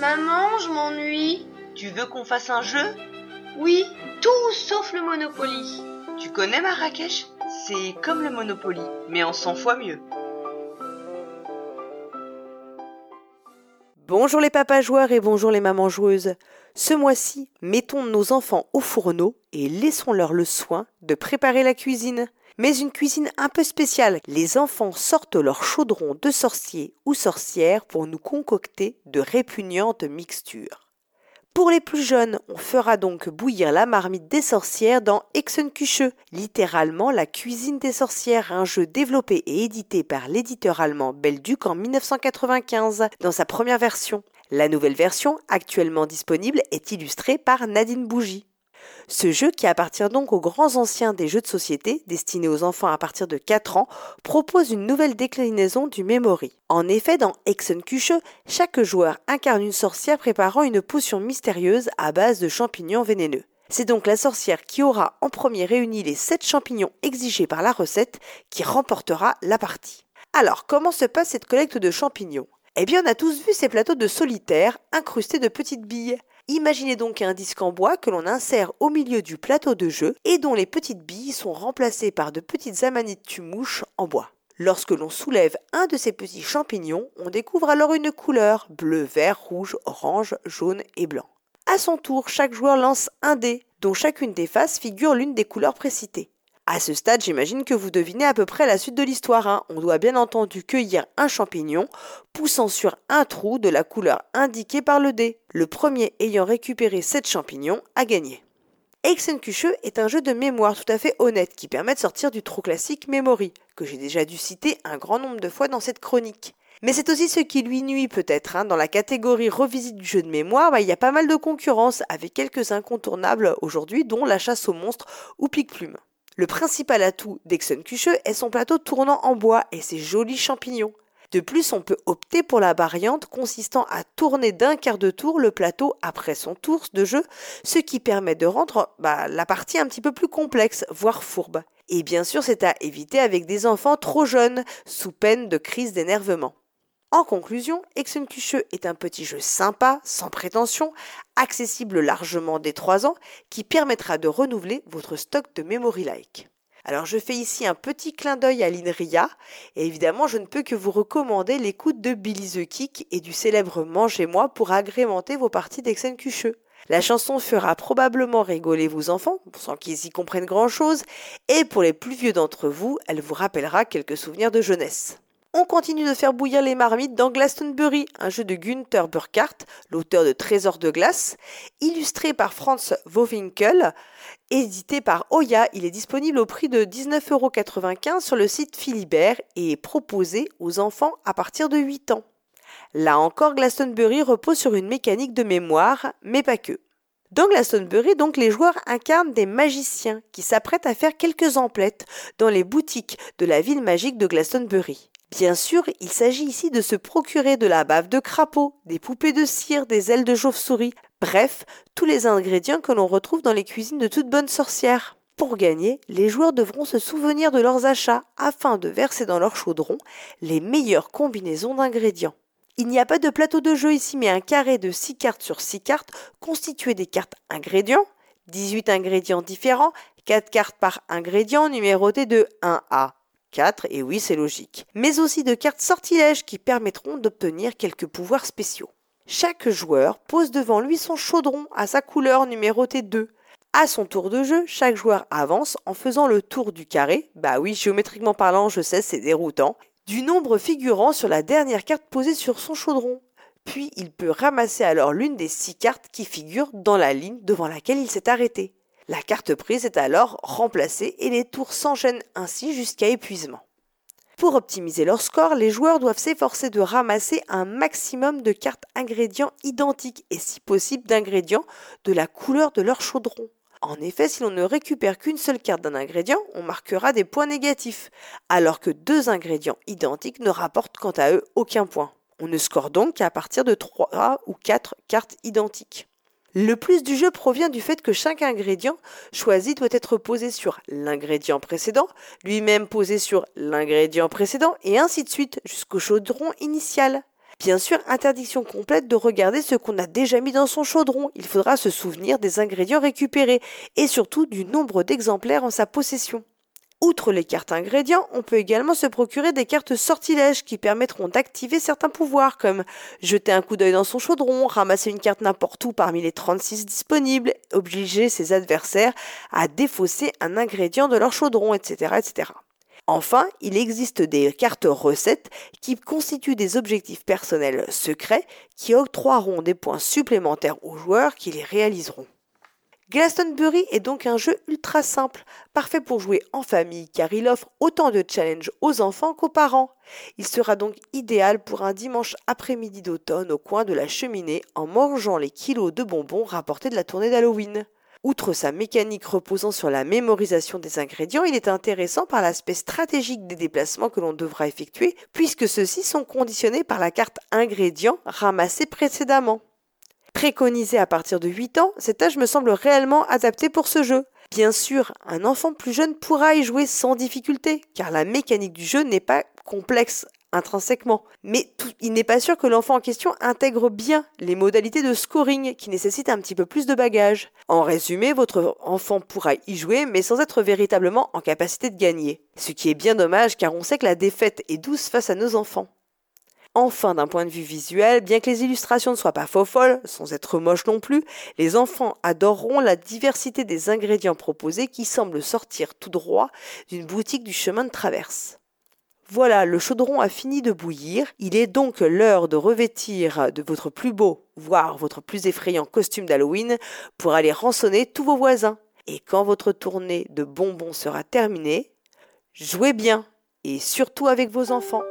Maman, je m'ennuie. Tu veux qu'on fasse un jeu? Oui, tout sauf le Monopoly. Tu connais Marrakech? C'est comme le Monopoly, mais en 100 fois mieux. Bonjour les papas joueurs et bonjour les mamans joueuses. Ce mois-ci, mettons nos enfants au fourneau et laissons-leur le soin de préparer la cuisine. Mais une cuisine un peu spéciale. Les enfants sortent leur chaudron de sorcier ou sorcière pour nous concocter de répugnantes mixtures. Pour les plus jeunes, on fera donc bouillir la marmite des sorcières dans Hexenküche, littéralement la cuisine des sorcières, un jeu développé et édité par l'éditeur allemand Belduc en 1995 dans sa première version. La nouvelle version, actuellement disponible, est illustrée par Nadine Bougie. Ce jeu, qui appartient donc aux grands anciens des jeux de société, destinés aux enfants à partir de 4 ans, propose une nouvelle déclinaison du memory. En effet, dans Hexenküche, chaque joueur incarne une sorcière préparant une potion mystérieuse à base de champignons vénéneux. C'est donc la sorcière qui aura en premier réuni les 7 champignons exigés par la recette qui remportera la partie. Alors, comment se passe cette collecte de champignons? Eh bien, on a tous vu ces plateaux de solitaire incrustés de petites billes. Imaginez donc un disque en bois que l'on insère au milieu du plateau de jeu et dont les petites billes sont remplacées par de petites amanites tumouches en bois. Lorsque l'on soulève un de ces petits champignons, on découvre alors une couleur bleu, vert, rouge, orange, jaune et blanc. À son tour, chaque joueur lance un dé, dont chacune des faces figure l'une des couleurs précitées. À ce stade, j'imagine que vous devinez à peu près la suite de l'histoire. Hein. On doit bien entendu cueillir un champignon poussant sur un trou de la couleur indiquée par le dé. Le premier ayant récupéré cette champignon a gagné. Exenküche est un jeu de mémoire tout à fait honnête qui permet de sortir du trop classique Memory, que j'ai déjà dû citer un grand nombre de fois dans cette chronique. Mais c'est aussi ce qui lui nuit peut-être. Hein. Dans la catégorie revisite du jeu de mémoire, bah, il y a pas mal de concurrence avec quelques incontournables aujourd'hui, dont la chasse aux monstres ou Pique-Plume. Le principal atout d'Exenkuche est son plateau tournant en bois et ses jolis champignons. De plus, on peut opter pour la variante consistant à tourner d'un quart de tour le plateau après son tour de jeu, ce qui permet de rendre bah, la partie un petit peu plus complexe, voire fourbe. Et bien sûr, c'est à éviter avec des enfants trop jeunes, sous peine de crise d'énervement. En conclusion, Exenkuche est un petit jeu sympa, sans prétention, accessible largement dès 3 ans, qui permettra de renouveler votre stock de Memory Like. Alors je fais ici un petit clin d'œil à l'INRIA, et évidemment je ne peux que vous recommander l'écoute de Billy the Kick et du célèbre Mangez-moi pour agrémenter vos parties d'Exenkuche. La chanson fera probablement rigoler vos enfants, sans qu'ils y comprennent grand chose, et pour les plus vieux d'entre vous, elle vous rappellera quelques souvenirs de jeunesse. On continue de faire bouillir les marmites dans Glastonbury, un jeu de Günther Burkhardt, l'auteur de Trésors de glace, illustré par Franz Wowinkel, édité par Oya. Il est disponible au prix de 19,95€ sur le site Philibert et est proposé aux enfants à partir de 8 ans. Là encore, Glastonbury repose sur une mécanique de mémoire, mais pas que. Dans Glastonbury, donc, les joueurs incarnent des magiciens qui s'apprêtent à faire quelques emplettes dans les boutiques de la ville magique de Glastonbury. Bien sûr, il s'agit ici de se procurer de la bave de crapaud, des poupées de cire, des ailes de chauve-souris, bref, tous les ingrédients que l'on retrouve dans les cuisines de toute bonne sorcière. Pour gagner, les joueurs devront se souvenir de leurs achats afin de verser dans leur chaudron les meilleures combinaisons d'ingrédients. Il n'y a pas de plateau de jeu ici, mais un carré de 6 cartes sur 6 cartes constitué des cartes ingrédients, 18 ingrédients différents, 4 cartes par ingrédient numérotées de 1 à et oui c'est logique, mais aussi de cartes sortilèges qui permettront d'obtenir quelques pouvoirs spéciaux. Chaque joueur pose devant lui son chaudron à sa couleur numérotée 2. À son tour de jeu, chaque joueur avance en faisant le tour du carré, bah oui, géométriquement parlant, je sais, c'est déroutant, du nombre figurant sur la dernière carte posée sur son chaudron. Puis il peut ramasser alors l'une des six cartes qui figurent dans la ligne devant laquelle il s'est arrêté. La carte prise est alors remplacée et les tours s'enchaînent ainsi jusqu'à épuisement. Pour optimiser leur score, les joueurs doivent s'efforcer de ramasser un maximum de cartes ingrédients identiques et si possible d'ingrédients de la couleur de leur chaudron. En effet, si l'on ne récupère qu'une seule carte d'un ingrédient, on marquera des points négatifs, alors que deux ingrédients identiques ne rapportent quant à eux aucun point. On ne score donc qu'à partir de 3 ou 4 cartes identiques. Le plus du jeu provient du fait que chaque ingrédient choisi doit être posé sur l'ingrédient précédent, lui-même posé sur l'ingrédient précédent, et ainsi de suite jusqu'au chaudron initial. Bien sûr, interdiction complète de regarder ce qu'on a déjà mis dans son chaudron. Il faudra se souvenir des ingrédients récupérés et surtout du nombre d'exemplaires en sa possession. Outre les cartes ingrédients, on peut également se procurer des cartes sortilèges qui permettront d'activer certains pouvoirs comme jeter un coup d'œil dans son chaudron, ramasser une carte n'importe où parmi les 36 disponibles, obliger ses adversaires à défausser un ingrédient de leur chaudron, etc. etc. Enfin, il existe des cartes recettes qui constituent des objectifs personnels secrets qui octroieront des points supplémentaires aux joueurs qui les réaliseront. Glastonbury est donc un jeu ultra simple, parfait pour jouer en famille car il offre autant de challenges aux enfants qu'aux parents. Il sera donc idéal pour un dimanche après-midi d'automne au coin de la cheminée en mangeant les kilos de bonbons rapportés de la tournée d'Halloween. Outre sa mécanique reposant sur la mémorisation des ingrédients, il est intéressant par l'aspect stratégique des déplacements que l'on devra effectuer, puisque ceux-ci sont conditionnés par la carte ingrédients ramassée précédemment préconisé à partir de 8 ans, cet âge me semble réellement adapté pour ce jeu. Bien sûr, un enfant plus jeune pourra y jouer sans difficulté, car la mécanique du jeu n'est pas complexe intrinsèquement. Mais il n'est pas sûr que l'enfant en question intègre bien les modalités de scoring qui nécessitent un petit peu plus de bagages. En résumé, votre enfant pourra y jouer mais sans être véritablement en capacité de gagner. Ce qui est bien dommage car on sait que la défaite est douce face à nos enfants. Enfin, d'un point de vue visuel, bien que les illustrations ne soient pas faux folles, sans être moches non plus, les enfants adoreront la diversité des ingrédients proposés qui semblent sortir tout droit d'une boutique du chemin de traverse. Voilà, le chaudron a fini de bouillir. Il est donc l'heure de revêtir de votre plus beau, voire votre plus effrayant costume d'Halloween pour aller rançonner tous vos voisins. Et quand votre tournée de bonbons sera terminée, jouez bien et surtout avec vos enfants.